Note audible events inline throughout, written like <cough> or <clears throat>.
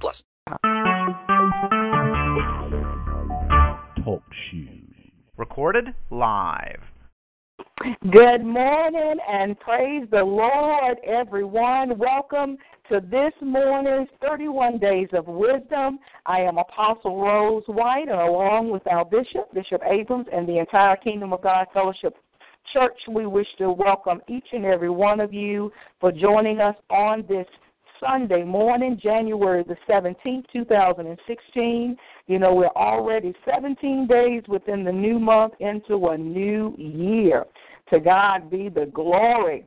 plus. Talk shoes. Recorded live. Good morning and praise the Lord, everyone. Welcome to this morning's 31 Days of Wisdom. I am Apostle Rose White, and along with our Bishop, Bishop Abrams, and the entire Kingdom of God Fellowship Church, we wish to welcome each and every one of you for joining us on this Sunday morning, January the 17th, 2016. You know, we're already 17 days within the new month into a new year. To God be the glory.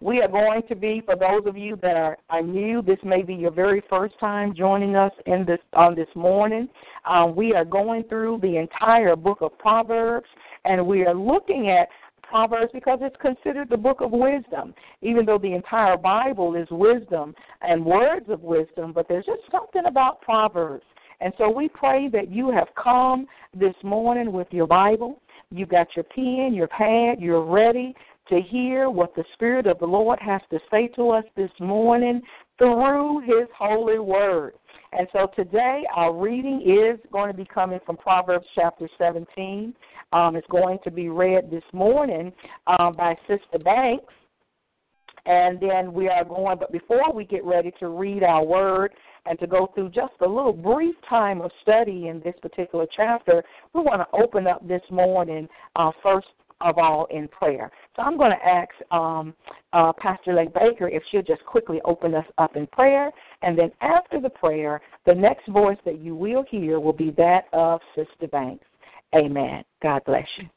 We are going to be, for those of you that are, are new, this may be your very first time joining us in this on this morning. Um, we are going through the entire book of Proverbs, and we are looking at Proverbs because it's considered the book of wisdom, even though the entire Bible is wisdom and words of wisdom, but there's just something about Proverbs. And so we pray that you have come this morning with your Bible. You've got your pen, your pad, you're ready to hear what the Spirit of the Lord has to say to us this morning through His holy word. And so today our reading is going to be coming from Proverbs chapter 17. Um, it's going to be read this morning um, by Sister Banks. And then we are going, but before we get ready to read our word and to go through just a little brief time of study in this particular chapter, we want to open up this morning uh, first of all in prayer. So I'm going to ask um, uh, Pastor Lake Baker if she'll just quickly open us up in prayer. And then after the prayer, the next voice that you will hear will be that of Sister Banks. Amen. God bless you.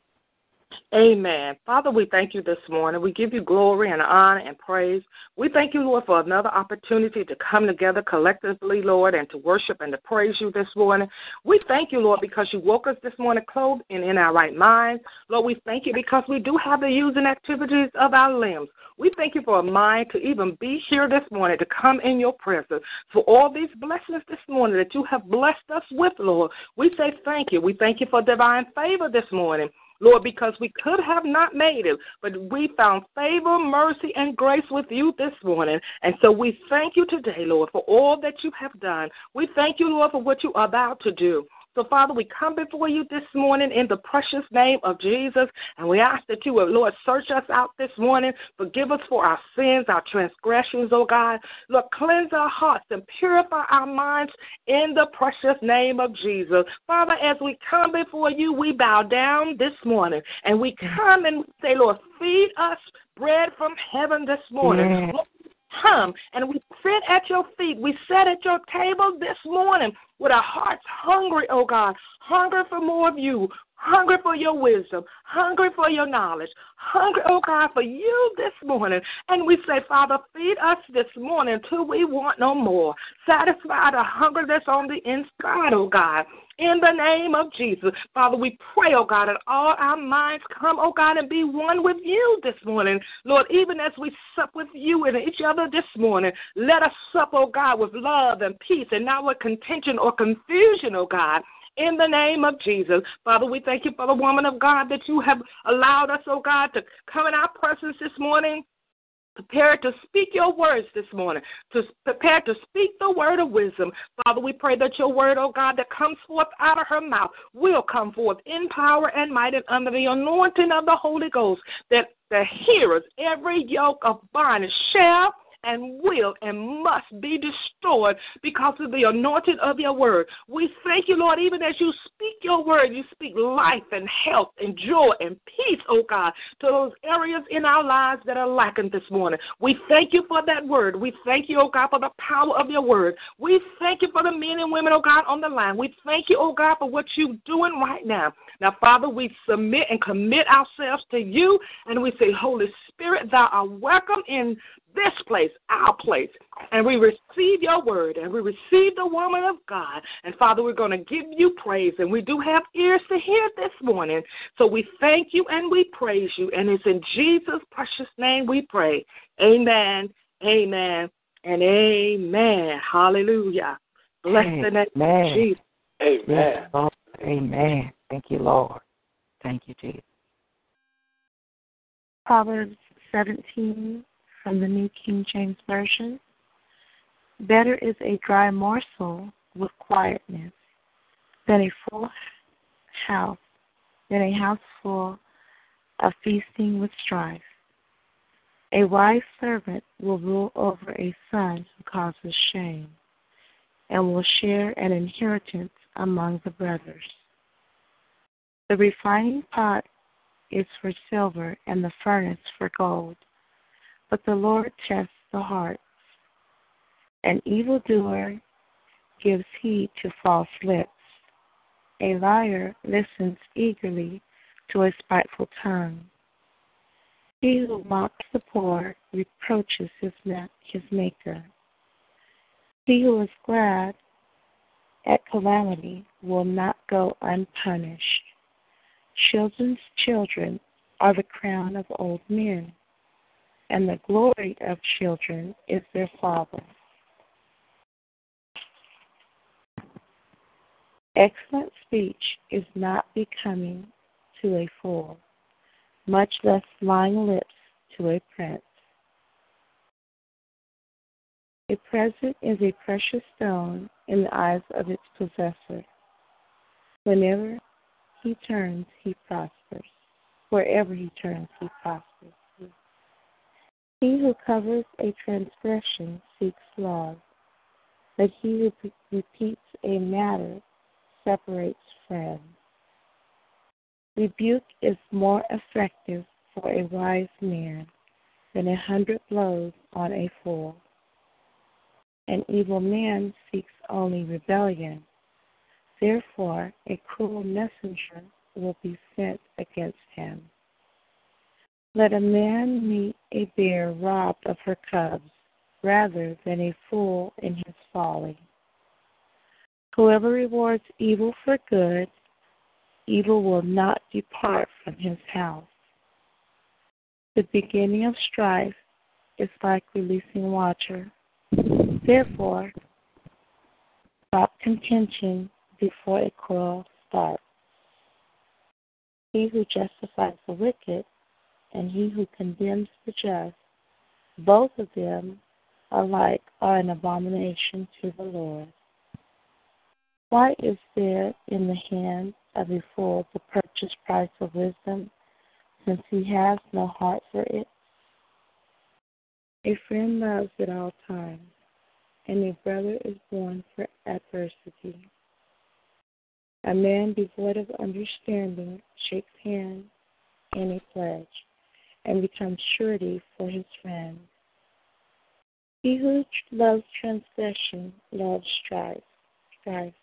Amen. Father, we thank you this morning. We give you glory and honor and praise. We thank you, Lord, for another opportunity to come together collectively, Lord, and to worship and to praise you this morning. We thank you, Lord, because you woke us this morning clothed and in our right minds. Lord, we thank you because we do have the using activities of our limbs. We thank you for a mind to even be here this morning, to come in your presence. For all these blessings this morning that you have blessed us with, Lord, we say thank you. We thank you for divine favor this morning. Lord, because we could have not made it, but we found favor, mercy, and grace with you this morning. And so we thank you today, Lord, for all that you have done. We thank you, Lord, for what you are about to do. So, Father, we come before you this morning in the precious name of Jesus, and we ask that you would, Lord, search us out this morning. Forgive us for our sins, our transgressions, oh God. Lord, cleanse our hearts and purify our minds in the precious name of Jesus. Father, as we come before you, we bow down this morning, and we mm. come and say, Lord, feed us bread from heaven this morning. Mm. Lord, come and we sit at your feet. We sit at your table this morning with our hearts hungry, oh God, hungry for more of you, hungry for your wisdom, hungry for your knowledge, hungry, oh God, for you this morning. And we say, Father, feed us this morning till we want no more. Satisfy the hunger that's on the inside, oh God. In the name of Jesus, Father, we pray, oh God, that all our minds come, oh God, and be one with you this morning. Lord, even as we sup with you and each other this morning, let us sup, oh God, with love and peace and not with contention or confusion, oh God in the name of Jesus. Father, we thank you for the woman of God that you have allowed us, oh God, to come in our presence this morning prepared to speak your words this morning, to prepare to speak the word of wisdom. Father, we pray that your word, oh God, that comes forth out of her mouth will come forth in power and might and under the anointing of the Holy Ghost, that the hearers, every yoke of bondage shall and will and must be destroyed because of the anointing of your word. We thank you, Lord, even as you speak your word, you speak life and health and joy and peace, oh God, to those areas in our lives that are lacking this morning. We thank you for that word. We thank you, oh God, for the power of your word. We thank you for the men and women, oh God, on the line. We thank you, oh God, for what you're doing right now. Now, Father, we submit and commit ourselves to you, and we say, Holy Spirit, thou art welcome in this place, our place. And we receive your word and we receive the woman of God. And Father, we're going to give you praise. And we do have ears to hear this morning. So we thank you and we praise you. And it's in Jesus' precious name we pray. Amen, amen, and amen. Hallelujah. Bless the name of Jesus. Amen. Yes, Amen. Thank you, Lord. Thank you, Jesus. Proverbs 17 from the New King James Version. Better is a dry morsel with quietness than a full house, than a house full of feasting with strife. A wise servant will rule over a son who causes shame, and will share an inheritance among the brothers. The refining pot is for silver, and the furnace for gold but the Lord tests the hearts. An evildoer gives heed to false lips. A liar listens eagerly to a spiteful tongue. He who mocks the poor reproaches his, his maker. He who is glad at calamity will not go unpunished. Children's children are the crown of old men and the glory of children is their father. Excellent speech is not becoming to a fool, much less lying lips to a prince. A present is a precious stone in the eyes of its possessor. Whenever he turns, he prospers. Wherever he turns, he prospers. He who covers a transgression seeks love, but he who repeats a matter separates friends. Rebuke is more effective for a wise man than a hundred blows on a fool. An evil man seeks only rebellion. Therefore, a cruel messenger will be sent against him. Let a man meet a bear robbed of her cubs rather than a fool in his folly. Whoever rewards evil for good, evil will not depart from his house. The beginning of strife is like releasing water. Therefore, stop contention before a quarrel starts. He who justifies the wicked and he who condemns the just, both of them alike are an abomination to the Lord. Why is there in the hand of a fool the purchase price of wisdom, since he has no heart for it? A friend loves at all times, and a brother is born for adversity. A man devoid of understanding shakes hands in a pledge and becomes surety for his friend. He who loves transgression loves strife, strife,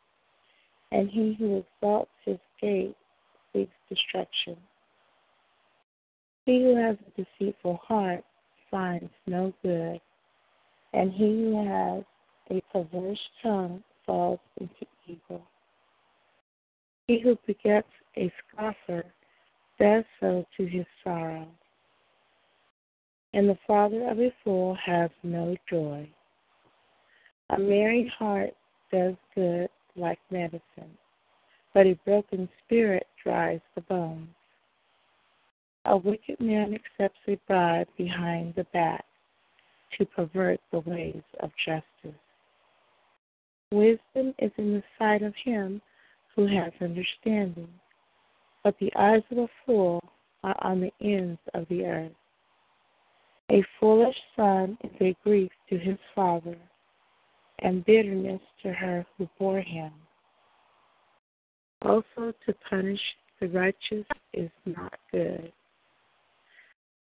and he who exalts his gate seeks destruction. He who has a deceitful heart finds no good, and he who has a perverse tongue falls into evil. He who begets a scoffer does so to his sorrow and the father of a fool has no joy. A merry heart does good like medicine, but a broken spirit dries the bones. A wicked man accepts a bribe behind the back to pervert the ways of justice. Wisdom is in the sight of him who has understanding, but the eyes of a fool are on the ends of the earth. A foolish son is a grief to his father, and bitterness to her who bore him. Also, to punish the righteous is not good,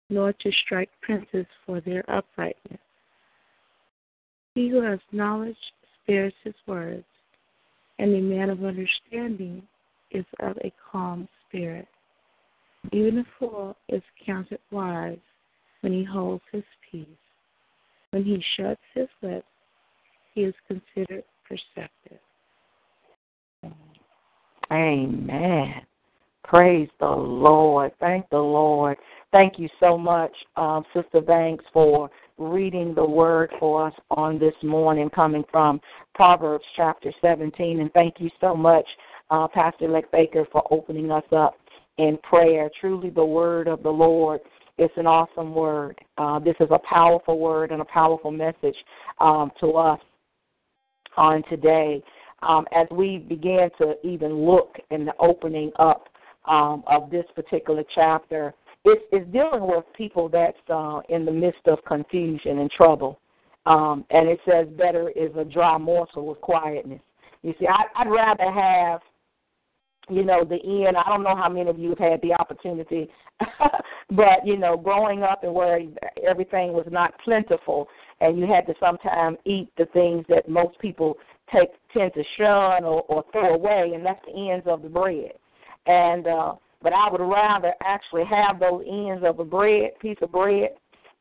nor to strike princes for their uprightness. He who has knowledge spares his words, and a man of understanding is of a calm spirit. Even a fool is counted wise when he holds his peace. When he shuts his lips, he is considered perceptive. Amen. Praise the Lord. Thank the Lord. Thank you so much, um, Sister Banks, for reading the word for us on this morning, coming from Proverbs chapter 17. And thank you so much, uh, Pastor Leck Baker, for opening us up in prayer. Truly, the word of the Lord is an awesome word. Uh, this is a powerful word and a powerful message um, to us on today. Um, as we begin to even look in the opening up um, of this particular chapter, it's, it's dealing with people that's uh, in the midst of confusion and trouble. Um, and it says, better is a dry morsel with quietness. You see, I, I'd rather have, you know, the end. I don't know how many of you have had the opportunity, <laughs> but, you know, growing up and where everything was not plentiful and you had to sometimes eat the things that most people take tend to shun or, or throw away, and that's the ends of the bread. And uh, but I would rather actually have those ends of a bread, piece of bread,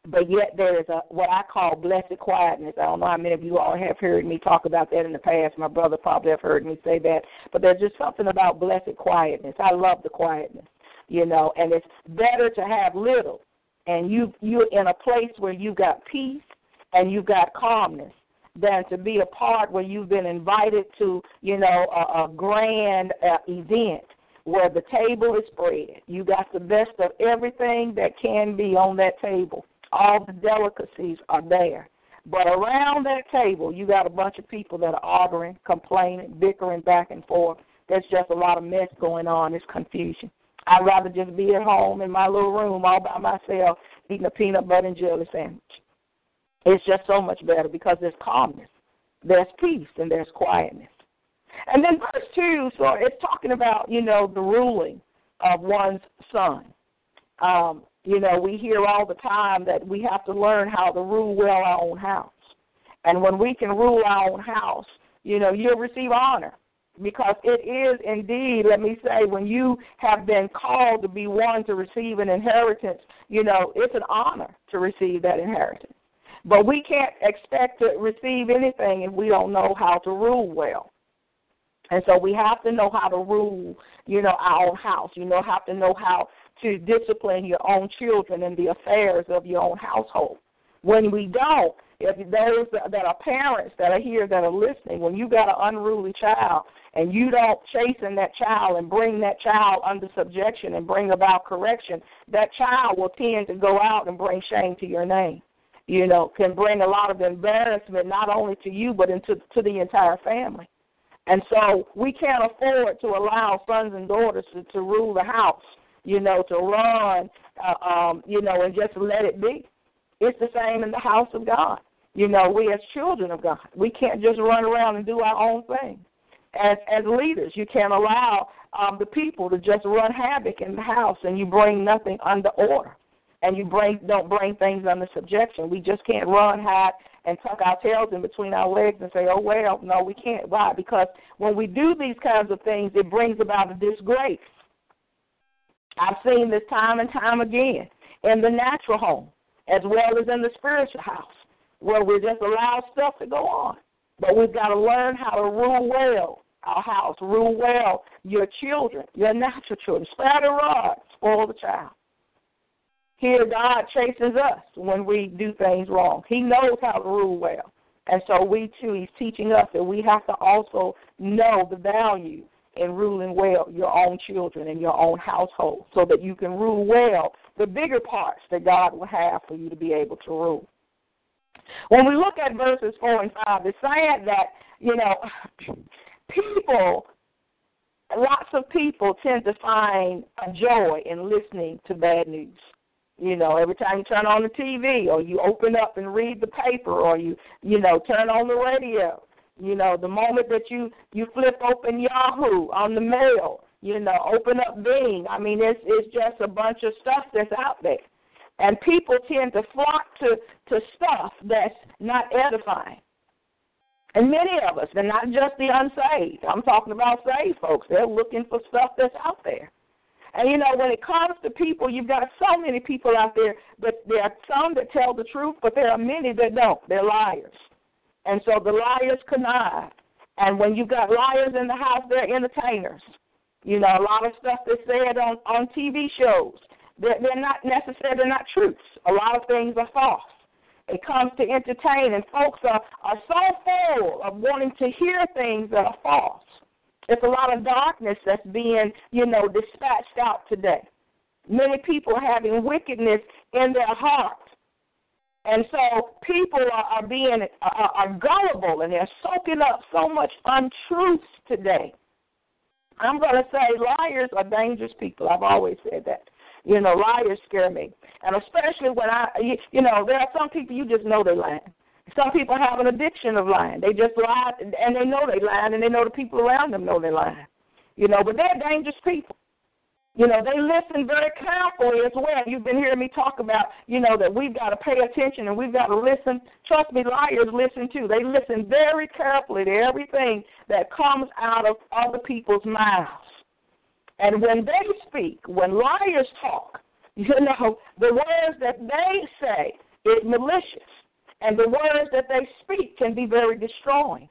but yet there is a what I call blessed quietness. I don't know how many of you all have heard me talk about that in the past. My brother probably have heard me say that, but there's just something about blessed quietness. I love the quietness, you know, and it's better to have little, and you you're in a place where you've got peace and you've got calmness than to be a part where you've been invited to, you know, a, a grand uh, event where the table is spread. You got the best of everything that can be on that table. All the delicacies are there. But around that table, you got a bunch of people that are arguing, complaining, bickering back and forth. There's just a lot of mess going on. It's confusion. I'd rather just be at home in my little room all by myself eating a peanut butter and jelly sandwich. It's just so much better because there's calmness, there's peace, and there's quietness. And then verse 2, so it's talking about, you know, the ruling of one's son. Um, you know, we hear all the time that we have to learn how to rule well our own house. And when we can rule our own house, you know, you'll receive honor. Because it is indeed, let me say, when you have been called to be one to receive an inheritance, you know, it's an honor to receive that inheritance. But we can't expect to receive anything if we don't know how to rule well. And so we have to know how to rule, you know, our own house. You know, have to know how to discipline your own children and the affairs of your own household. When we don't, if those that are parents that are here that are listening, when you got an unruly child and you don't chasten that child and bring that child under subjection and bring about correction, that child will tend to go out and bring shame to your name. You know, can bring a lot of embarrassment not only to you but into to the entire family. And so we can't afford to allow sons and daughters to, to rule the house, you know, to run, uh, um, you know, and just let it be. It's the same in the house of God. You know, we as children of God, we can't just run around and do our own thing. As as leaders, you can't allow um, the people to just run havoc in the house, and you bring nothing under order, and you bring don't bring things under subjection. We just can't run, hide, and tuck our tails in between our legs and say, oh, well, no, we can't. Why? Because when we do these kinds of things, it brings about a disgrace. I've seen this time and time again in the natural home as well as in the spiritual house where we just allow stuff to go on. But we've got to learn how to rule well our house, rule well your children, your natural children. Spare the rod, spoil the child. Here, God chases us when we do things wrong. He knows how to rule well. And so we too, He's teaching us that we have to also know the value in ruling well your own children and your own household so that you can rule well the bigger parts that God will have for you to be able to rule. When we look at verses 4 and 5, it's sad that, you know, people, lots of people tend to find a joy in listening to bad news. You know, every time you turn on the TV or you open up and read the paper or you, you know, turn on the radio, you know, the moment that you you flip open Yahoo on the mail, you know, open up Bing. I mean, it's it's just a bunch of stuff that's out there, and people tend to flock to to stuff that's not edifying. And many of us, and not just the unsaved. I'm talking about saved folks. They're looking for stuff that's out there. And you know, when it comes to people, you've got so many people out there, but there are some that tell the truth, but there are many that don't. They're liars. And so the liars connive. And when you've got liars in the house, they're entertainers. You know, a lot of stuff that's said on, on TV shows, they're, they're not necessarily they're not truths. A lot of things are false. It comes to entertain, and folks are, are so full of wanting to hear things that are false. It's a lot of darkness that's being, you know, dispatched out today. Many people having wickedness in their hearts. And so people are, are being are, are gullible and they're soaking up so much untruths today. I'm going to say liars are dangerous people. I've always said that. You know, liars scare me, and especially when I, you know, there are some people you just know they're lying. Some people have an addiction of lying. They just lie, and they know they lying, and they know the people around them know they're lying. You know, but they're dangerous people. You know, they listen very carefully as well. You've been hearing me talk about, you know, that we've got to pay attention and we've got to listen. Trust me, liars listen too. They listen very carefully to everything that comes out of other people's mouths. And when they speak, when liars talk, you know, the words that they say is malicious. And the words that they speak can be very destroying.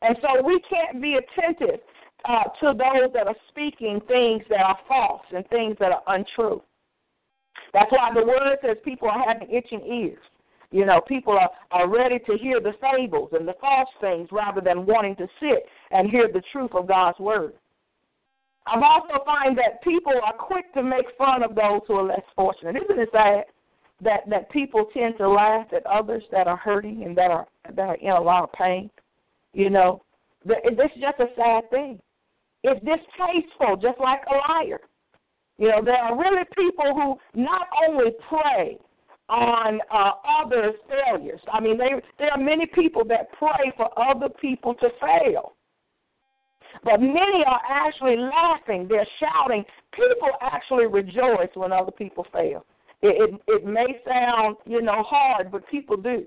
And so we can't be attentive uh, to those that are speaking things that are false and things that are untrue. That's why the word says people are having itching ears. You know, people are, are ready to hear the fables and the false things rather than wanting to sit and hear the truth of God's word. I've also find that people are quick to make fun of those who are less fortunate. Isn't it sad that that people tend to laugh at others that are hurting and that are that are in a lot of pain? You know, is just a sad thing. It's distasteful, just like a liar. You know, there are really people who not only prey on uh, others' failures. I mean, they, there are many people that pray for other people to fail. But many are actually laughing. They're shouting. People actually rejoice when other people fail. It, it, it may sound, you know, hard, but people do.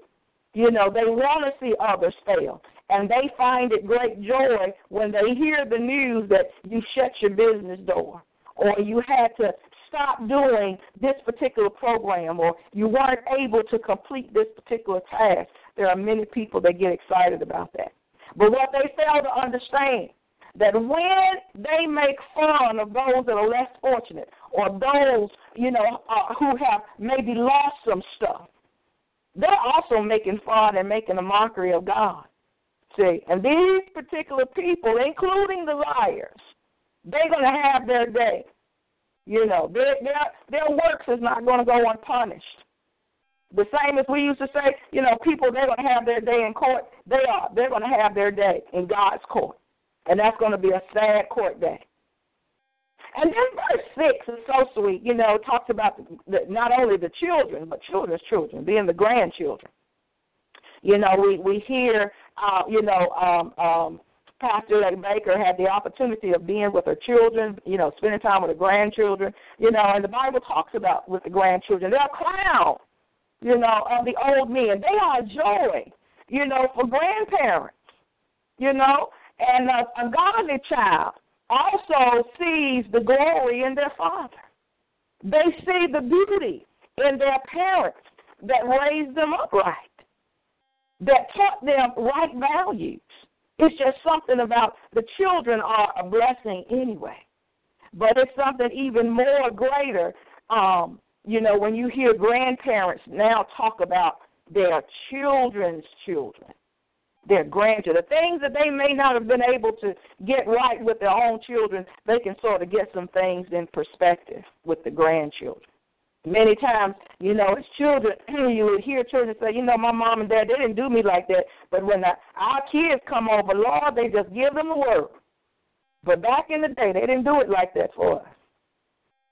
You know, they want to see others fail and they find it great joy when they hear the news that you shut your business door or you had to stop doing this particular program or you weren't able to complete this particular task. There are many people that get excited about that. But what they fail to understand that when they make fun of those that are less fortunate or those, you know, uh, who have maybe lost some stuff, they're also making fun and making a mockery of God. See, and these particular people, including the liars, they're going to have their day. You know, their their their works is not going to go unpunished. The same as we used to say, you know, people they're going to have their day in court. They are. They're going to have their day in God's court, and that's going to be a sad court day. And then verse six is so sweet. You know, talks about the, the, not only the children, but children's children, being the grandchildren. You know, we we hear, uh, you know, um, um, Pastor Baker had the opportunity of being with her children, you know, spending time with her grandchildren, you know, and the Bible talks about with the grandchildren. They're a crown, you know, of the old men. They are joy, you know, for grandparents, you know, and a, a godly child also sees the glory in their father. They see the beauty in their parents that raised them upright that taught them right values. It's just something about the children are a blessing anyway. But it's something even more greater, um, you know, when you hear grandparents now talk about their children's children, their grandchildren, the things that they may not have been able to get right with their own children, they can sort of get some things in perspective with the grandchildren. Many times, you know, as children, <clears throat> you would hear children say, you know, my mom and dad, they didn't do me like that. But when the, our kids come over, Lord, they just give them the word. But back in the day, they didn't do it like that for us.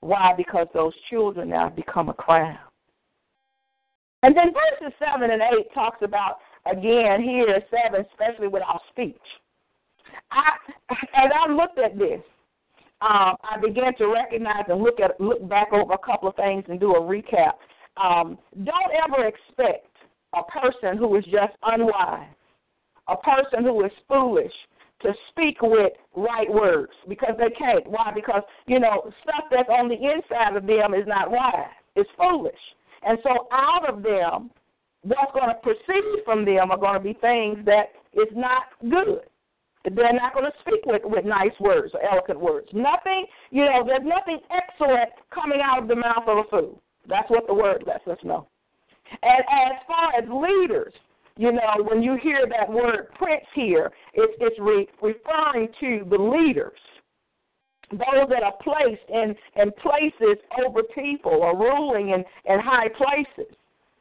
Why? Because those children now become a crown. And then verses 7 and 8 talks about, again, here, 7, especially with our speech. I, as I looked at this, um, I began to recognize and look at look back over a couple of things and do a recap. Um, don't ever expect a person who is just unwise, a person who is foolish, to speak with right words because they can't. Why? Because, you know, stuff that's on the inside of them is not wise. It's foolish. And so out of them, what's going to proceed from them are going to be things that is not good. They're not going to speak with, with nice words or eloquent words. Nothing, you know, there's nothing excellent coming out of the mouth of a fool. That's what the word lets us know. And as far as leaders, you know, when you hear that word prince here, it's, it's re, referring to the leaders, those that are placed in, in places over people or ruling in, in high places.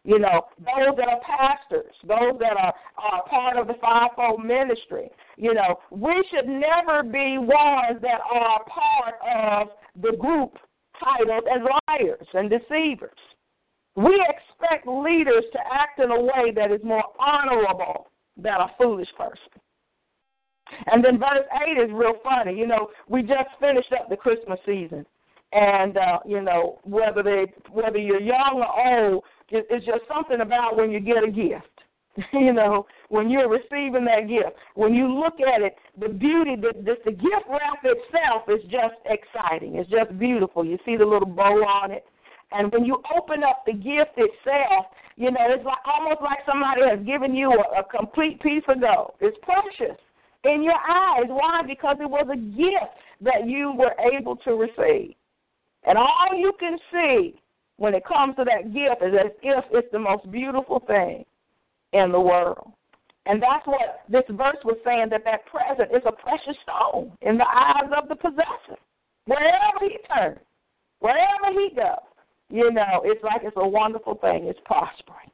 You know, those that are pastors, those that are, are part of the fivefold ministry. You know, we should never be ones that are part of the group titled as liars and deceivers. We expect leaders to act in a way that is more honorable than a foolish person. And then verse 8 is real funny. You know, we just finished up the Christmas season. And, uh, you know, whether they whether you're young or old, it's just something about when you get a gift. <laughs> you know, when you're receiving that gift. When you look at it, the beauty, the, the, the gift wrap itself is just exciting. It's just beautiful. You see the little bow on it. And when you open up the gift itself, you know, it's like almost like somebody has given you a, a complete piece of gold. It's precious in your eyes. Why? Because it was a gift that you were able to receive. And all you can see when it comes to that gift is as if it's the most beautiful thing in the world. And that's what this verse was saying that that present is a precious stone in the eyes of the possessor. Wherever he turns, wherever he goes, you know, it's like it's a wonderful thing. It's prospering.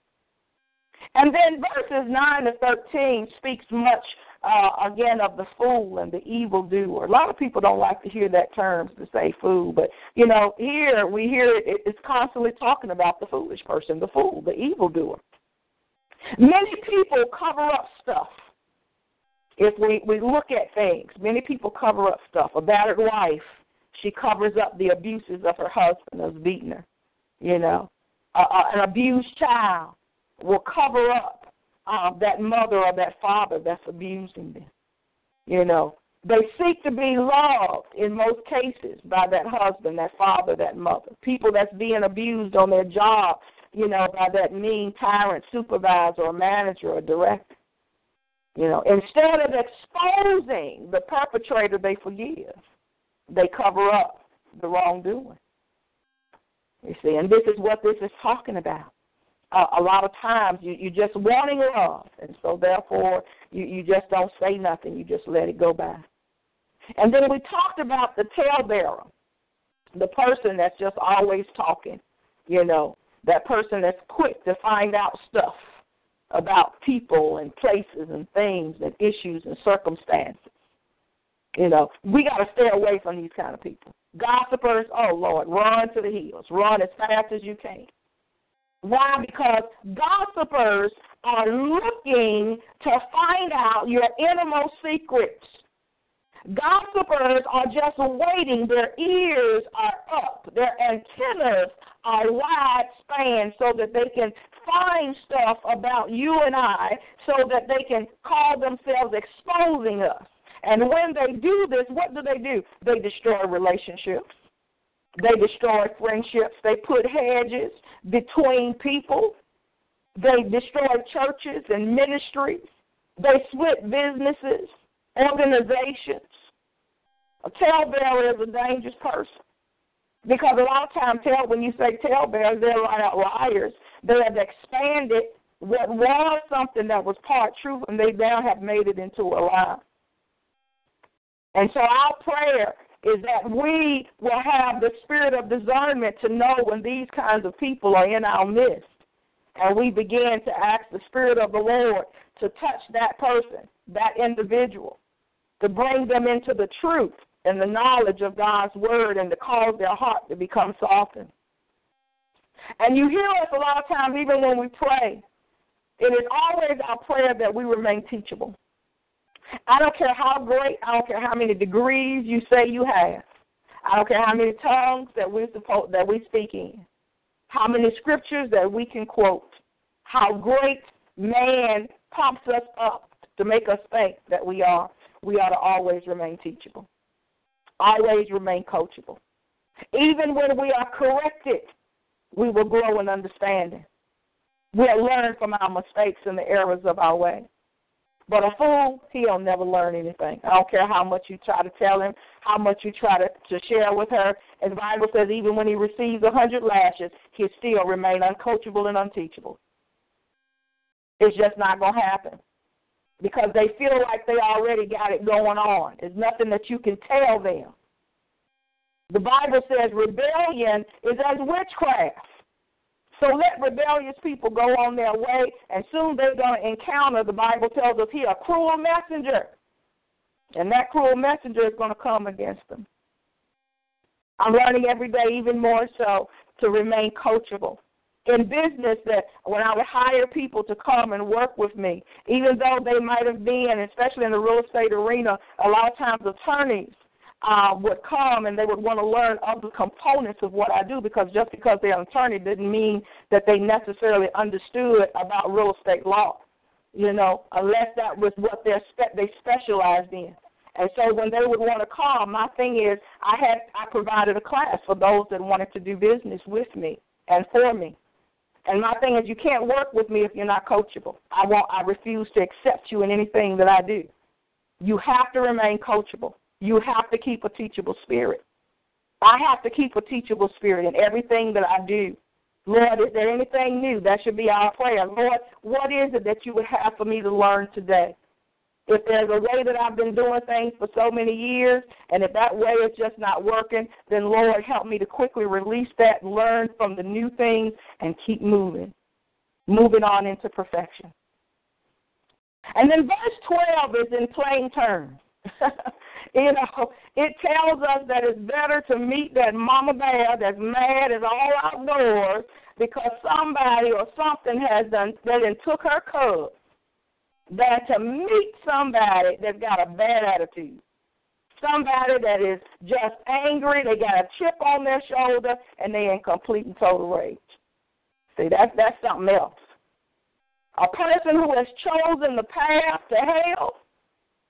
And then verses 9 to 13 speaks much, uh, again, of the fool and the evildoer. A lot of people don't like to hear that term to say fool, but, you know, here we hear it, it's constantly talking about the foolish person, the fool, the evildoer. Many people cover up stuff. If we, we look at things, many people cover up stuff. A battered wife, she covers up the abuses of her husband who's beaten her you know. Uh, an abused child will cover up that mother or that father that's abusing them. You know, they seek to be loved in most cases by that husband, that father, that mother. People that's being abused on their job, you know, by that mean tyrant supervisor or manager or director. You know, instead of exposing the perpetrator, they forgive. They cover up the wrongdoing. You see, and this is what this is talking about. Uh, a lot of times you, you're just wanting love, and so therefore you, you just don't say nothing. You just let it go by. And then we talked about the talebearer, the person that's just always talking, you know, that person that's quick to find out stuff about people and places and things and issues and circumstances. You know, we got to stay away from these kind of people. Gossipers, oh Lord, run to the hills. Run as fast as you can. Why? Because gossipers are looking to find out your innermost secrets. Gossipers are just waiting. Their ears are up. Their antennas are wide span so that they can find stuff about you and I so that they can call themselves exposing us. And when they do this, what do they do? They destroy relationships. They destroy friendships. They put hedges between people. They destroy churches and ministries. They split businesses, organizations. A talebearer is a dangerous person. Because a lot of times, tell when you say talebearers, they're right out liars. They have expanded what was something that was part truth, and they now have made it into a lie. And so our prayer is that we will have the spirit of discernment to know when these kinds of people are in our midst. And we begin to ask the Spirit of the Lord to touch that person, that individual, to bring them into the truth and the knowledge of God's Word and to cause their heart to become softened. And you hear us a lot of times, even when we pray, it is always our prayer that we remain teachable. I don't care how great, I don't care how many degrees you say you have. I don't care how many tongues that we supposed that we speak in. How many scriptures that we can quote. How great man pumps us up to make us think that we are. we ought to always remain teachable, always remain coachable. Even when we are corrected, we will grow in understanding. We'll learn from our mistakes and the errors of our way. But a fool, he'll never learn anything. I don't care how much you try to tell him, how much you try to, to share with her. As the Bible says, even when he receives a hundred lashes, he'll still remain uncoachable and unteachable. It's just not going to happen because they feel like they already got it going on. There's nothing that you can tell them. The Bible says rebellion is as witchcraft. So let rebellious people go on their way, and soon they're going to encounter, the Bible tells us here, a cruel messenger. And that cruel messenger is going to come against them. I'm learning every day, even more so, to remain coachable. In business, that when I would hire people to come and work with me, even though they might have been, especially in the real estate arena, a lot of times attorneys, uh, would come and they would want to learn other components of what I do because just because they're an attorney didn't mean that they necessarily understood about real estate law, you know, unless that was what they're spe- they specialized in. And so when they would want to come, my thing is I had I provided a class for those that wanted to do business with me and for me. And my thing is you can't work with me if you're not coachable. I want I refuse to accept you in anything that I do. You have to remain coachable. You have to keep a teachable spirit. I have to keep a teachable spirit in everything that I do. Lord, is there anything new? That should be our prayer. Lord, what is it that you would have for me to learn today? If there's a way that I've been doing things for so many years, and if that way is just not working, then Lord, help me to quickly release that, and learn from the new things, and keep moving, moving on into perfection. And then verse 12 is in plain terms. <laughs> You know, it tells us that it's better to meet that mama bear that's mad as all outdoors because somebody or something has done and took her cub than to meet somebody that's got a bad attitude. Somebody that is just angry, they got a chip on their shoulder, and they in complete and total rage. See, that's that's something else. A person who has chosen the path to hell,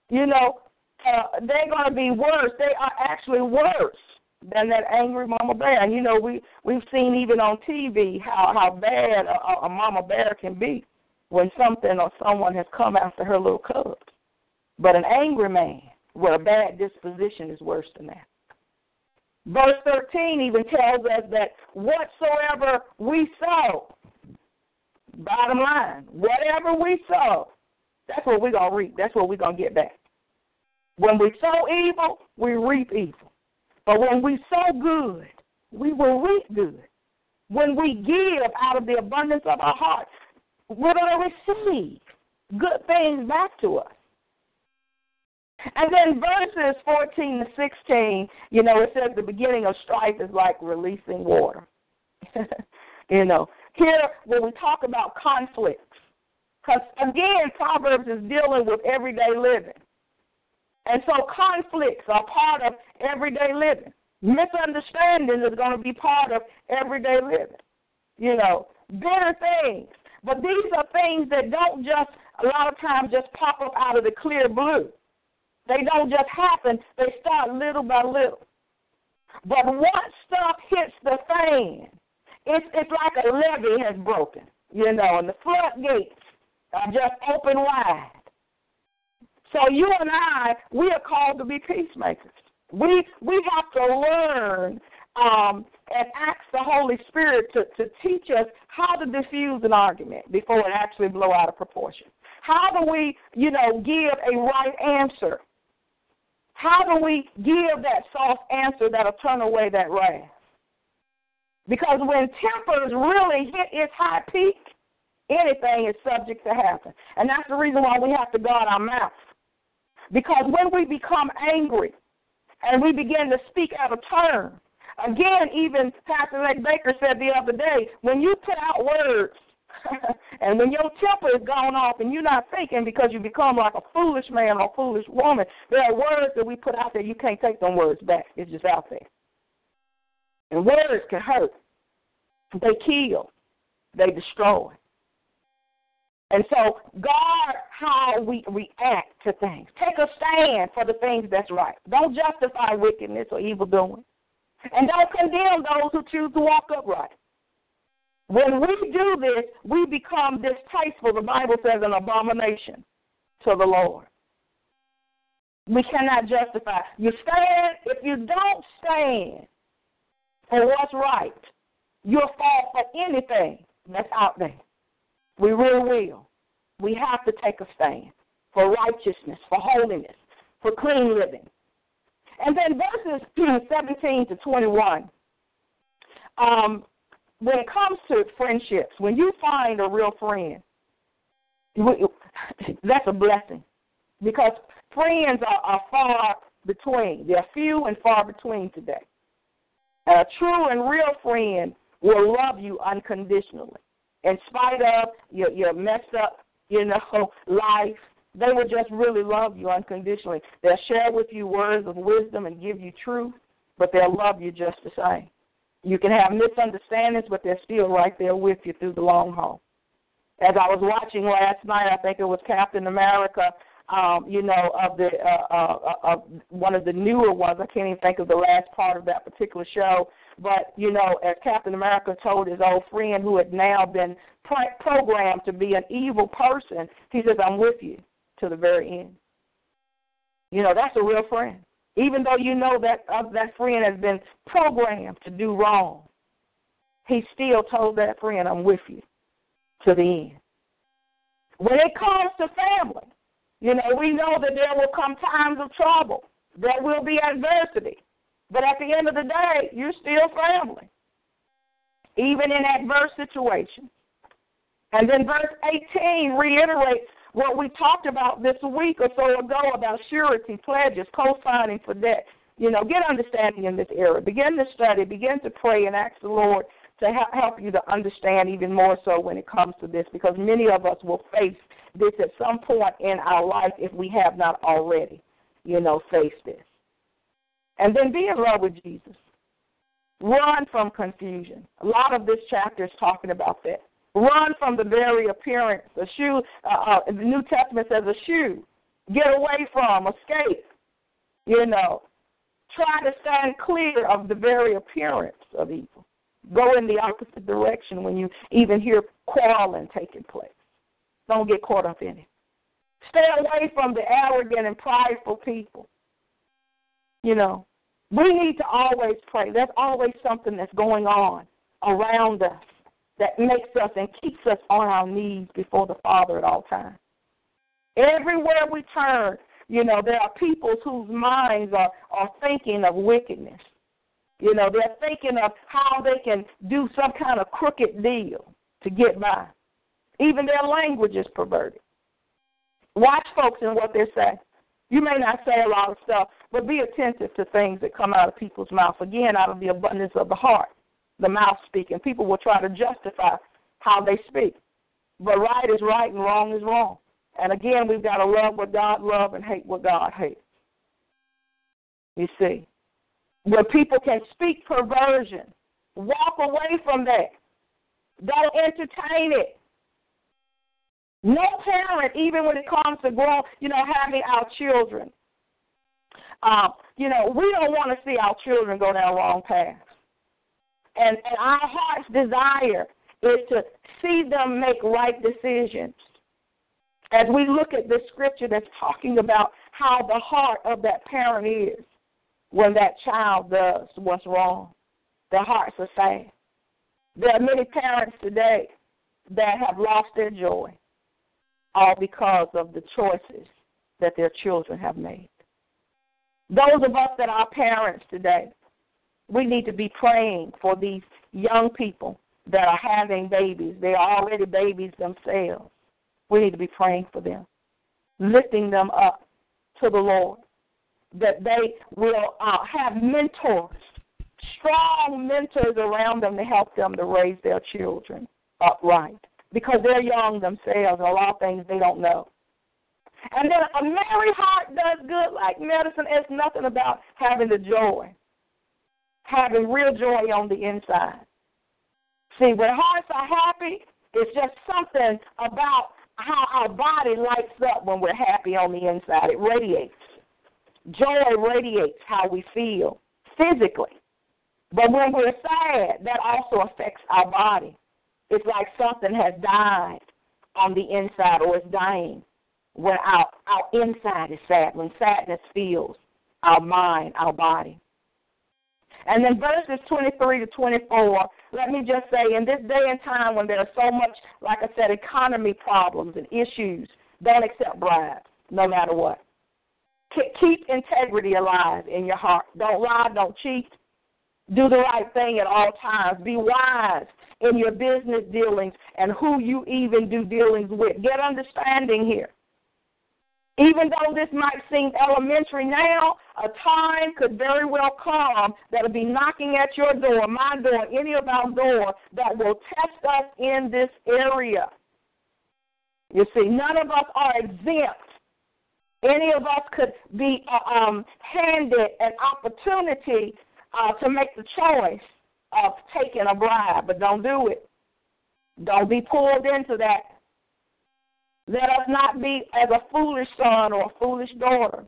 you know, uh, they're going to be worse. They are actually worse than that angry mama bear. And you know, we we've seen even on TV how how bad a, a mama bear can be when something or someone has come after her little cubs. But an angry man with a bad disposition is worse than that. Verse 13 even tells us that whatsoever we sow, bottom line, whatever we sow, that's what we're going to reap. That's what we're going to get back. When we sow evil, we reap evil. But when we sow good, we will reap good. When we give out of the abundance of our hearts, we're going to receive good things back to us. And then verses 14 to 16, you know, it says the beginning of strife is like releasing water. <laughs> you know, here when we talk about conflicts, because again, Proverbs is dealing with everyday living. And so conflicts are part of everyday living. Misunderstanding is going to be part of everyday living. You know, bitter things. But these are things that don't just, a lot of times, just pop up out of the clear blue. They don't just happen, they start little by little. But once stuff hits the fan, it's, it's like a levee has broken, you know, and the floodgates are just open wide. So you and I, we are called to be peacemakers. We we have to learn um, and ask the Holy Spirit to, to teach us how to diffuse an argument before it actually blow out of proportion. How do we, you know, give a right answer? How do we give that soft answer that'll turn away that wrath? Because when tempers really hit its high peak, anything is subject to happen. And that's the reason why we have to guard our mouth. Because when we become angry and we begin to speak out of turn, again, even Pastor Lake Baker said the other day, when you put out words <laughs> and when your temper is gone off and you're not thinking because you become like a foolish man or foolish woman, there are words that we put out there, you can't take them words back. It's just out there. And words can hurt. They kill. They destroy. And so, guard how we react to things. Take a stand for the things that's right. Don't justify wickedness or evil doing. And don't condemn those who choose to walk upright. When we do this, we become distasteful, the Bible says, an abomination to the Lord. We cannot justify. You stand, if you don't stand for what's right, you'll fall for anything that's out there. We really will. We have to take a stand for righteousness, for holiness, for clean living. And then verses <clears throat> 17 to 21. Um, when it comes to friendships, when you find a real friend, <laughs> that's a blessing because friends are, are far between. They're few and far between today. A true and real friend will love you unconditionally, in spite of your your messed up, you know, <laughs> life. They will just really love you unconditionally. They'll share with you words of wisdom and give you truth, but they'll love you just the same. You can have misunderstandings, but they're still right there with you through the long haul. As I was watching last night, I think it was Captain America um, you know, of the uh, uh, uh, one of the newer ones. I can't even think of the last part of that particular show. But you know, as Captain America told his old friend who had now been pro- programmed to be an evil person, he says, "I'm with you to the very end." You know, that's a real friend. Even though you know that uh, that friend has been programmed to do wrong, he still told that friend, "I'm with you to the end." When it comes to family, you know, we know that there will come times of trouble. There will be adversity. But at the end of the day, you're still family, even in adverse situations. And then verse 18 reiterates what we talked about this week or so ago about surety, pledges, co signing for debt. You know, get understanding in this area. Begin to study, begin to pray, and ask the Lord to help you to understand even more so when it comes to this because many of us will face this at some point in our life if we have not already, you know, faced this. And then be in love with Jesus. Run from confusion. A lot of this chapter is talking about that. Run from the very appearance. A shoe, uh, uh, the New Testament says a shoe. Get away from, escape. You know, try to stand clear of the very appearance of evil. Go in the opposite direction when you even hear quarreling taking place. Don't get caught up in it. Stay away from the arrogant and prideful people. You know, we need to always pray. There's always something that's going on around us that makes us and keeps us on our knees before the Father at all times. Everywhere we turn, you know, there are people whose minds are, are thinking of wickedness. You know, they're thinking of how they can do some kind of crooked deal to get by. Even their language is perverted. Watch folks and what they say. You may not say a lot of stuff, but be attentive to things that come out of people's mouths. Again, out of the abundance of the heart, the mouth speaking. People will try to justify how they speak. But right is right and wrong is wrong. And again, we've got to love what God loves and hate what God hates. You see, where people can speak perversion, walk away from that. Don't entertain it. No parent, even when it comes to grow, you know, having our children, um, you know, we don't want to see our children go down wrong paths. And, and our heart's desire is to see them make right decisions. As we look at this scripture that's talking about how the heart of that parent is when that child does what's wrong, their hearts are sad. There are many parents today that have lost their joy all because of the choices that their children have made. Those of us that are parents today, we need to be praying for these young people that are having babies. They are already babies themselves. We need to be praying for them, lifting them up to the Lord, that they will uh, have mentors, strong mentors around them to help them to raise their children upright because they're young themselves and a lot of things they don't know. And then a merry heart does good like medicine. It's nothing about having the joy, having real joy on the inside. See, when hearts are happy, it's just something about how our body lights up when we're happy on the inside. It radiates. Joy radiates how we feel physically. But when we're sad, that also affects our body. It's like something has died on the inside or is dying when our, our inside is sad, when sadness fills our mind, our body. And then verses 23 to 24, let me just say, in this day and time when there's so much, like I said, economy problems and issues, don't accept bribes, no matter what. Keep integrity alive in your heart. Don't lie, don't cheat. Do the right thing at all times. Be wise in your business dealings and who you even do dealings with. Get understanding here. Even though this might seem elementary now, a time could very well come that'll be knocking at your door, my door, any of our door, that will test us in this area. You see, none of us are exempt. Any of us could be uh, um, handed an opportunity uh, to make the choice of taking a bribe, but don't do it. Don't be pulled into that let us not be as a foolish son or a foolish daughter.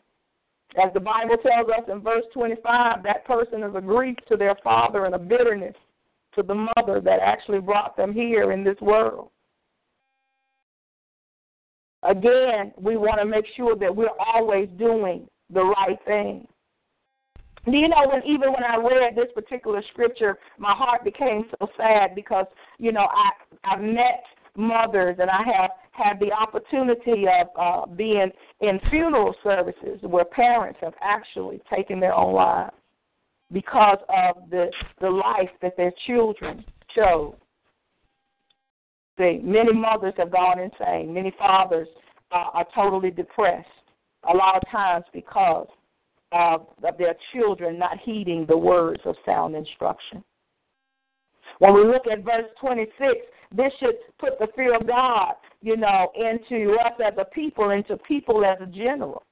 As the Bible tells us in verse 25, that person is a grief to their father and a bitterness to the mother that actually brought them here in this world. Again, we want to make sure that we're always doing the right thing. Do you know when even when I read this particular scripture, my heart became so sad because you know I I've met mothers, and I have had the opportunity of uh, being in funeral services where parents have actually taken their own lives because of the the life that their children chose. See, many mothers have gone insane. Many fathers uh, are totally depressed. A lot of times because of, their children not heeding the words of sound instruction. When we look at verse 26, this should put the fear of God, you know, into us as a people, into people as a general.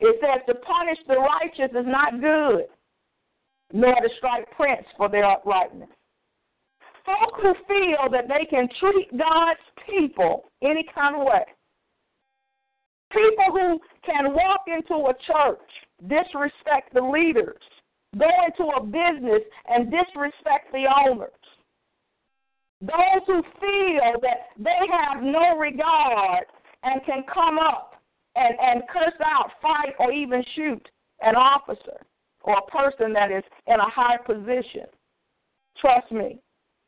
It says to punish the righteous is not good, nor to strike prince for their uprightness. Folk who feel that they can treat God's people any kind of way. People who can walk into a church, disrespect the leaders, go into a business and disrespect the owners those who feel that they have no regard and can come up and, and curse out, fight, or even shoot an officer or a person that is in a high position. Trust me,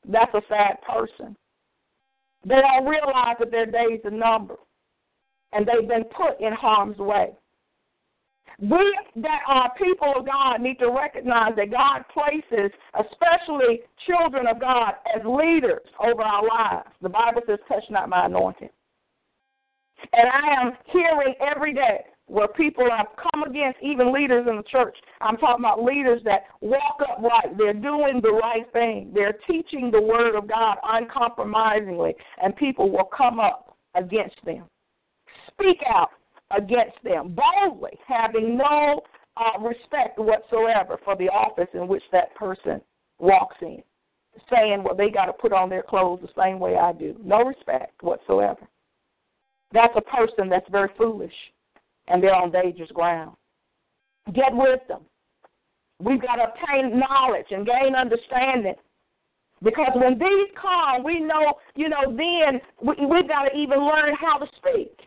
that's a sad person. They don't realize that their days are numbered and they've been put in harm's way. We that are people of God need to recognize that God places, especially children of God, as leaders over our lives. The Bible says, touch not my anointing. And I am hearing every day where people have come against even leaders in the church. I'm talking about leaders that walk upright. They're doing the right thing. They're teaching the word of God uncompromisingly, and people will come up against them. Speak out against them boldly, having no uh, respect whatsoever for the office in which that person walks in, saying, well, they got to put on their clothes the same way I do. No respect whatsoever. That's a person that's very foolish, and they're on dangerous ground. Get wisdom. We've got to obtain knowledge and gain understanding. Because when these come, we know, you know, then we, we've got to even learn how to speak.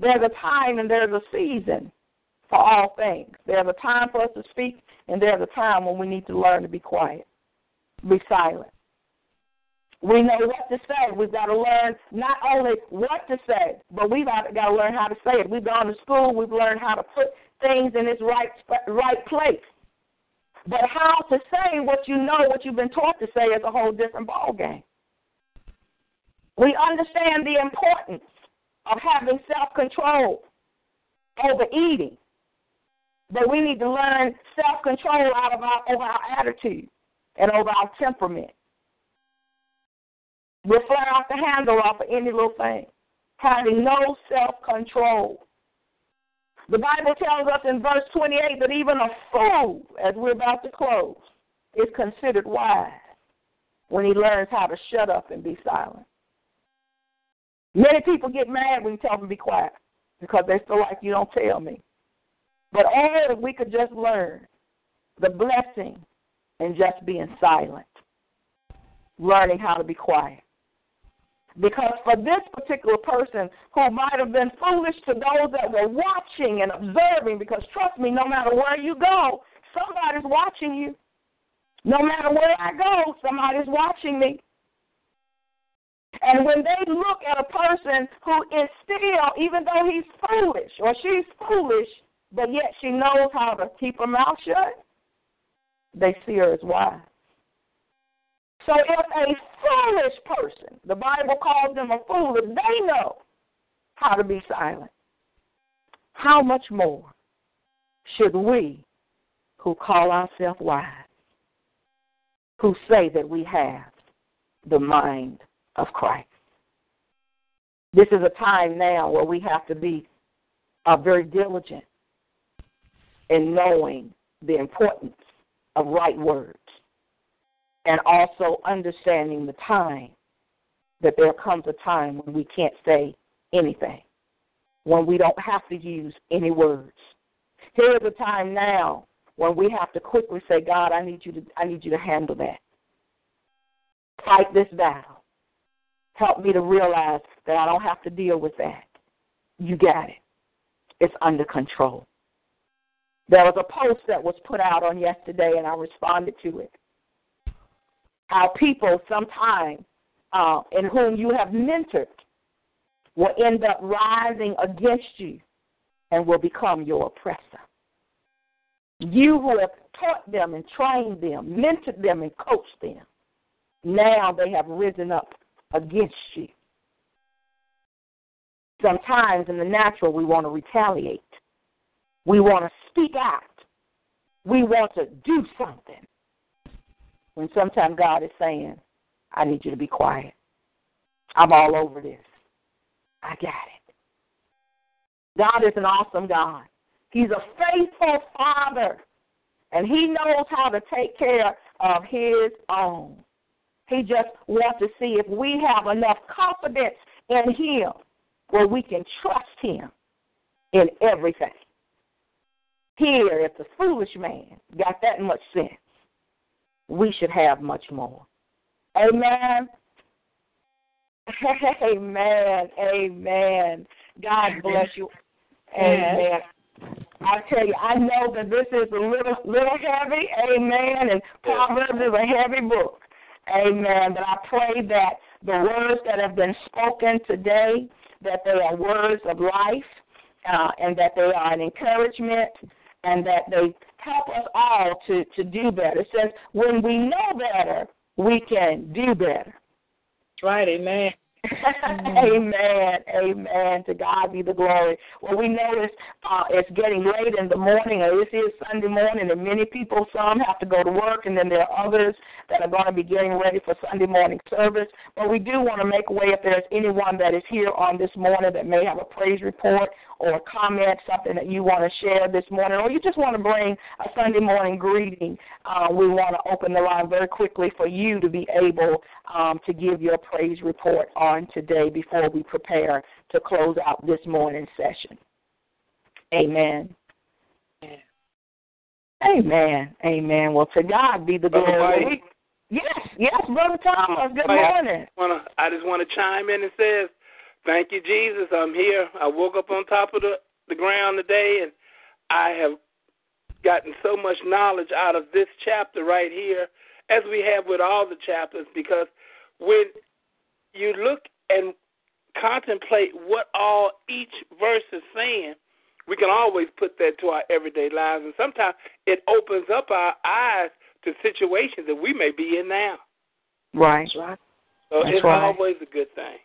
There's a time and there's a season for all things. There's a time for us to speak, and there's a time when we need to learn to be quiet, be silent. We know what to say. We've got to learn not only what to say, but we've got to learn how to say it. We've gone to school. We've learned how to put things in its right right place. But how to say what you know, what you've been taught to say, is a whole different ballgame. We understand the importance of having self control over eating. But we need to learn self control out of our over our attitude and over our temperament. We'll fly off the handle off of any little thing, having no self control. The Bible tells us in verse 28 that even a fool, as we're about to close, is considered wise when he learns how to shut up and be silent. Many people get mad when you tell them to be quiet because they feel like you don't tell me. But oh, if we could just learn the blessing in just being silent, learning how to be quiet. Because for this particular person who might have been foolish to those that were watching and observing, because trust me, no matter where you go, somebody's watching you. No matter where I go, somebody's watching me. And when they look at a person who is still, even though he's foolish or she's foolish, but yet she knows how to keep her mouth shut, they see her as wise. So if a foolish person, the Bible calls them a fool, if they know how to be silent, how much more should we, who call ourselves wise, who say that we have the mind of Christ? This is a time now where we have to be uh, very diligent in knowing the importance of right words and also understanding the time that there comes a time when we can't say anything, when we don't have to use any words. Here's a time now when we have to quickly say, God, I need you to I need you to handle that. Fight this battle. Help me to realize that I don't have to deal with that. You got it. It's under control. There was a post that was put out on yesterday, and I responded to it. Our people, sometimes, uh, in whom you have mentored, will end up rising against you and will become your oppressor. You who have taught them and trained them, mentored them and coached them, now they have risen up against you. Sometimes in the natural, we want to retaliate. We want to speak out. We want to do something. When sometimes God is saying, I need you to be quiet. I'm all over this. I got it. God is an awesome God. He's a faithful Father, and He knows how to take care of His own. He just wants to see if we have enough confidence in Him where we can trust Him in everything. Here, if the foolish man got that much sense, we should have much more. Amen. <laughs> Amen. Amen. God bless you. Amen. I tell you, I know that this is a little little heavy, amen, and Proverbs is a heavy book. Amen. But I pray that the words that have been spoken today, that they are words of life, uh, and that they are an encouragement and that they help us all to, to do better. It says, when we know better, we can do better. Right, amen. <laughs> amen. Amen. To God be the glory. Well, we notice uh, it's getting late in the morning, or this is Sunday morning, and many people, some have to go to work, and then there are others that are going to be getting ready for Sunday morning service. But we do want to make way if there's anyone that is here on this morning that may have a praise report or comment, something that you want to share this morning, or you just want to bring a Sunday morning greeting, uh, we want to open the line very quickly for you to be able um, to give your praise report on today before we prepare to close out this morning session. Amen. Amen. Amen. Well, to God be the glory. Yes, yes, Brother Thomas. Good morning. I just want to chime in and says Thank you, Jesus. I'm here. I woke up on top of the, the ground today, and I have gotten so much knowledge out of this chapter right here, as we have with all the chapters, because when you look and contemplate what all each verse is saying, we can always put that to our everyday lives. And sometimes it opens up our eyes to situations that we may be in now. Right. So That's it's right. always a good thing.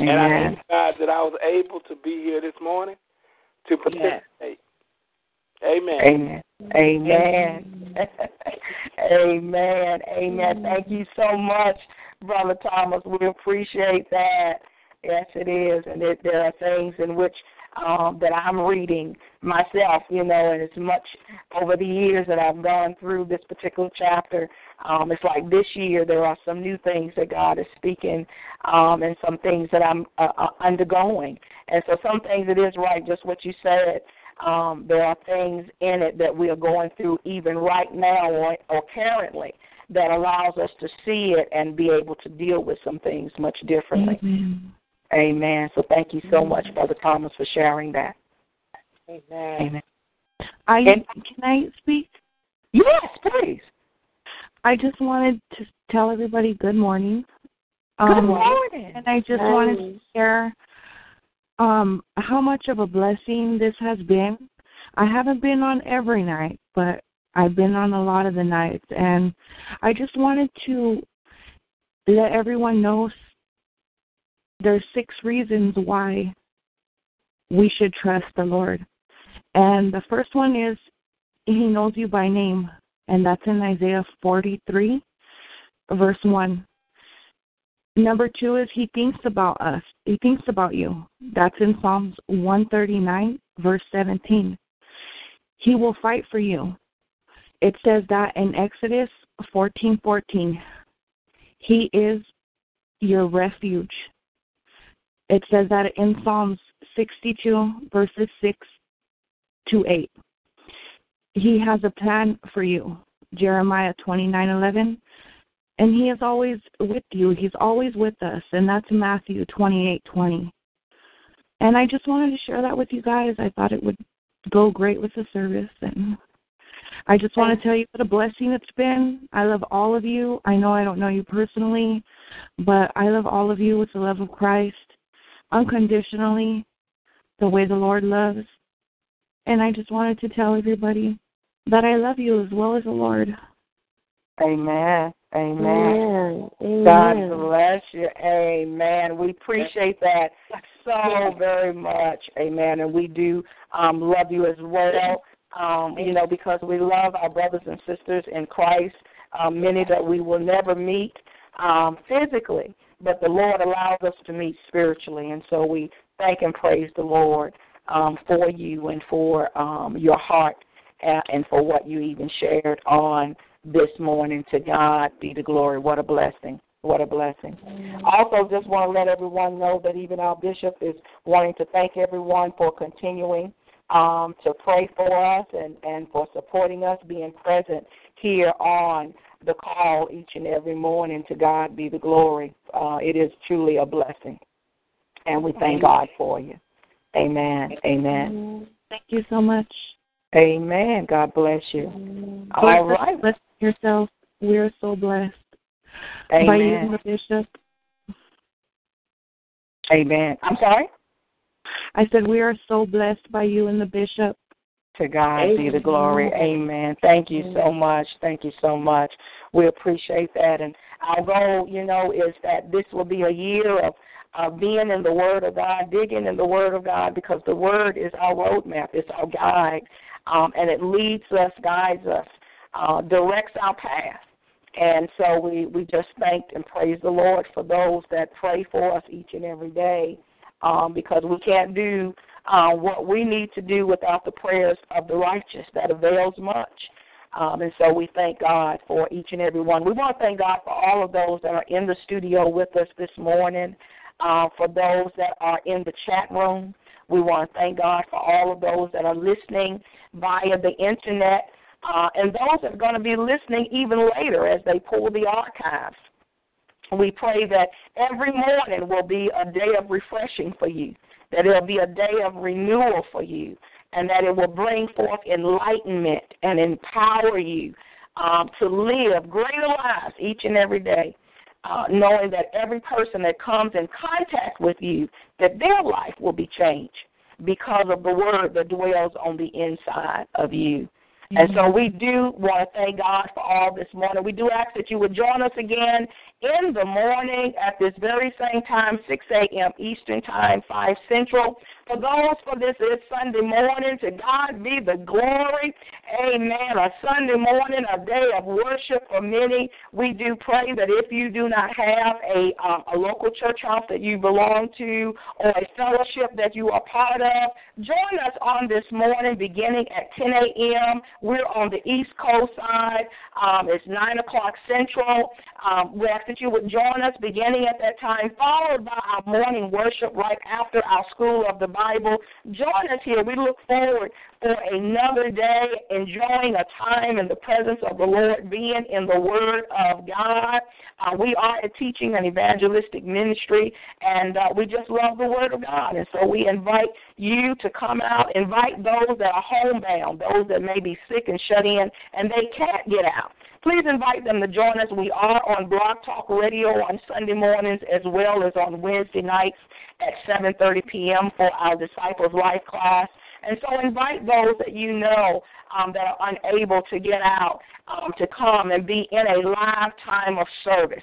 Amen. And I thank God that I was able to be here this morning to participate. Amen. Amen. Amen. <laughs> Amen. Amen. Thank you so much, Brother Thomas. We appreciate that. Yes, it is. And it, there are things in which um, that I'm reading myself, you know, and as much over the years that I've gone through this particular chapter, um, it's like this year there are some new things that God is speaking, um, and some things that I'm uh, uh, undergoing. And so some things it is right, just what you said. Um, there are things in it that we are going through even right now or, or currently that allows us to see it and be able to deal with some things much differently. Amen. Amen. So thank you so much, Brother Thomas, for sharing that. Amen. Amen. I And- can I speak? Yes, please. I just wanted to tell everybody good morning. Good Um, morning. And I just wanted to share um, how much of a blessing this has been. I haven't been on every night, but I've been on a lot of the nights. And I just wanted to let everyone know s- there's six reasons why we should trust the Lord. And the first one is He knows you by name, and that's in Isaiah 43, verse 1. Number two is he thinks about us. He thinks about you. That's in Psalms 139, verse 17. He will fight for you. It says that in Exodus 14:14. He is your refuge. It says that in Psalms 62, verses 6 to 8. He has a plan for you. Jeremiah 29:11 and he is always with you. He's always with us, and that's Matthew twenty-eight twenty. And I just wanted to share that with you guys. I thought it would go great with the service, and I just want to tell you what a blessing it's been. I love all of you. I know I don't know you personally, but I love all of you with the love of Christ, unconditionally, the way the Lord loves. And I just wanted to tell everybody that I love you as well as the Lord. Amen. Amen. Amen. Amen. God bless you. Amen. We appreciate that so very much. Amen. And we do um, love you as well. Um, you know, because we love our brothers and sisters in Christ, um, many that we will never meet um, physically, but the Lord allows us to meet spiritually. And so we thank and praise the Lord um, for you and for um, your heart and, and for what you even shared on this morning. To God be the glory. What a blessing. What a blessing. Also, just want to let everyone know that even our bishop is wanting to thank everyone for continuing um, to pray for us and, and for supporting us, being present here on the call each and every morning. To God be the glory. Uh, it is truly a blessing. And we thank God for you. Amen. Amen. Thank you so much. Amen. God bless you. All Bless right. Bless yourself. We're so blessed by you, Amen. the bishop. Amen. I'm sorry? I said we are so blessed by you and the bishop. To God be the glory. Amen. Thank you so much. Thank you so much. We appreciate that. And our goal, you know, is that this will be a year of uh, being in the Word of God, digging in the Word of God, because the Word is our roadmap, it's our guide, um, and it leads us, guides us, uh, directs our path. And so we, we just thank and praise the Lord for those that pray for us each and every day um, because we can't do uh, what we need to do without the prayers of the righteous. That avails much. Um, and so we thank God for each and every one. We want to thank God for all of those that are in the studio with us this morning, uh, for those that are in the chat room. We want to thank God for all of those that are listening via the internet, uh, and those that are going to be listening even later as they pull the archives. We pray that every morning will be a day of refreshing for you, that it'll be a day of renewal for you, and that it will bring forth enlightenment and empower you um, to live greater lives each and every day, uh, knowing that every person that comes in contact with you, that their life will be changed because of the word that dwells on the inside of you. And so we do want to thank God for all this morning. We do ask that you would join us again in the morning at this very same time, 6 a.m. Eastern Time, 5 Central, for those for this is Sunday morning. To God be the glory. Amen. A Sunday morning, a day of worship for many. We do pray that if you do not have a um, a local church house that you belong to or a fellowship that you are part of, join us on this morning beginning at 10 a.m. We're on the East Coast side. Um, it's 9 o'clock Central. Um, we that you would join us beginning at that time, followed by our morning worship right after our School of the Bible. Join us here. We look forward for another day, enjoying a time in the presence of the Lord, being in the Word of God. Uh, we are a teaching and evangelistic ministry, and uh, we just love the Word of God. And so we invite you to come out, invite those that are homebound, those that may be sick and shut in, and they can't get out. Please invite them to join us. We are on Blog Talk Radio on Sunday mornings as well as on Wednesday nights at 7:30 p.m. for our Disciples Life class. And so invite those that you know um, that are unable to get out um, to come and be in a live time of service.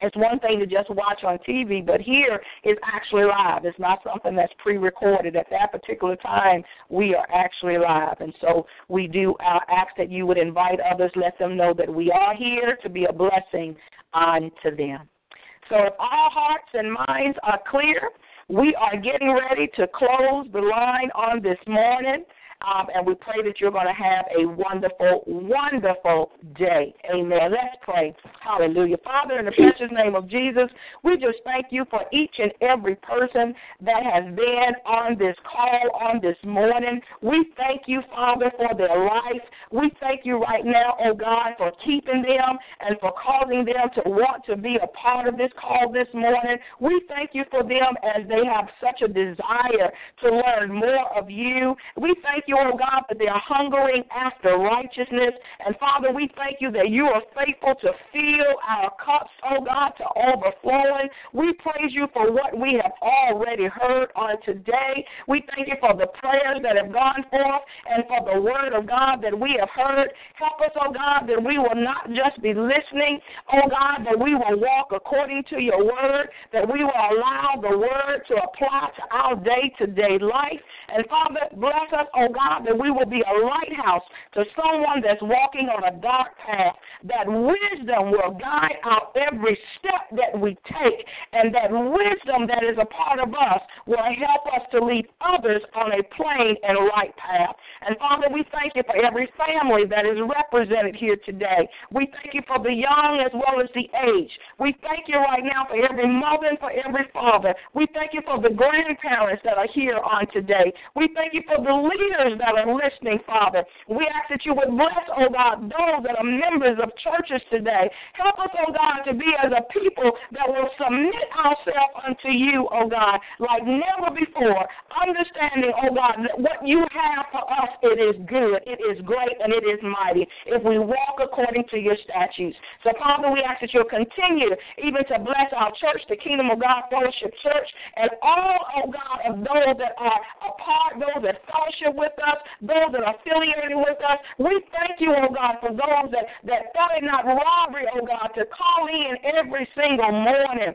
It's one thing to just watch on TV, but here is actually live. It's not something that's pre-recorded. At that particular time, we are actually live, and so we do uh, ask that you would invite others, let them know that we are here to be a blessing unto them. So if all hearts and minds are clear, we are getting ready to close the line on this morning. Um, and we pray that you're going to have a wonderful, wonderful day. Amen. Let's pray. Hallelujah. Father, in the precious name of Jesus, we just thank you for each and every person that has been on this call on this morning. We thank you, Father, for their life. We thank you right now, oh God, for keeping them and for causing them to want to be a part of this call this morning. We thank you for them as they have such a desire to learn more of you. We thank you, oh God, that they are hungering after righteousness. And Father, we thank you that you are faithful to fill our cups, oh God, to overflowing. We praise you for what we have already heard on today. We thank you for the prayers that have gone forth and for the word of God that we have heard. Help us, oh God, that we will not just be listening, oh God, that we will walk according to your word, that we will allow the word to apply to our day to day life. And Father, bless us, oh God, that we will be a lighthouse to someone that's walking on a dark path, that wisdom will guide our every step that we take, and that wisdom that is a part of us will help us to lead others on a plain and right path. And Father, we thank you for every family that is represented here today. We thank you for the young as well as the aged. We thank you right now for every mother and for every father. We thank you for the grandparents that are here on today. We thank you for the leaders that are listening, Father. We ask that you would bless, oh God, those that are members of churches today. Help us, oh God, to be as a people that will submit ourselves unto you, oh God, like never before, understanding, oh God, that what you have for us, it is good, it is great, and it is mighty if we walk according to your statutes. So, Father, we ask that you'll continue even to bless our church, the Kingdom of God Fellowship Church, and all, oh God, of those that are a part, those that fellowship with us, those that are affiliated with us. We thank you, oh God, for those that, that thought it not robbery, oh God, to call in every single morning.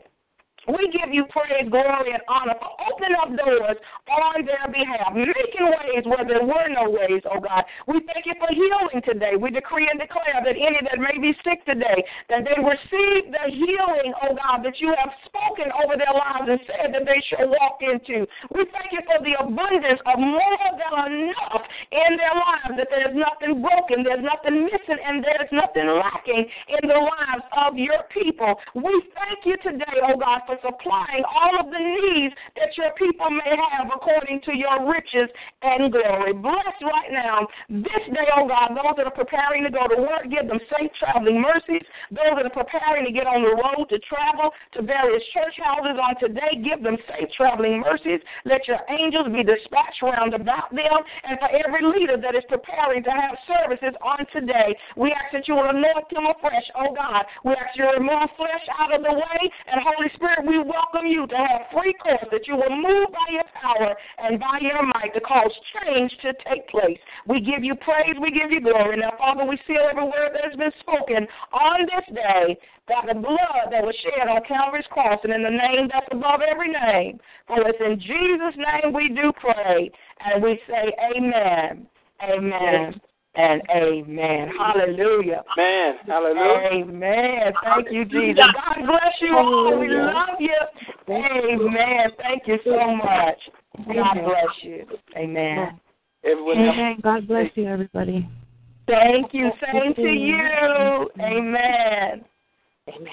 We give you praise, glory, and honor for opening up doors on their behalf, making ways where there were no ways, oh God. We thank you for healing today. We decree and declare that any that may be sick today, that they receive the healing, oh God, that you have spoken over their lives and said that they shall walk into. We thank you for the abundance of more than enough in their lives, that there's nothing broken, there's nothing missing, and there's nothing lacking in the lives of your people. We thank you today, oh God, for supplying all of the needs that your people may have according to your riches and glory. Bless right now this day, oh God, those that are preparing to go to work, give them safe traveling mercies. Those that are preparing to get on the road to travel to various church houses on today, give them safe traveling mercies. Let your angels be dispatched round about them. And for every leader that is preparing to have services on today, we ask that you will anoint them afresh, oh God. We ask you to remove flesh out of the way, and Holy Spirit Spirit, we welcome you to have free course, that you will move by your power and by your might to cause change to take place. We give you praise, we give you glory. Now, Father, we seal every word that has been spoken on this day by the blood that was shed on Calvary's cross and in the name that's above every name. For it's in Jesus' name we do pray, and we say amen, amen, and amen. Hallelujah. Man, hallelujah. Amen. Thank you, Jesus. God bless you all. We love you. Amen. Thank you so much. God bless you. Amen. Everyone. Amen. God bless you, everybody. Thank you. Same to you. Amen. Amen.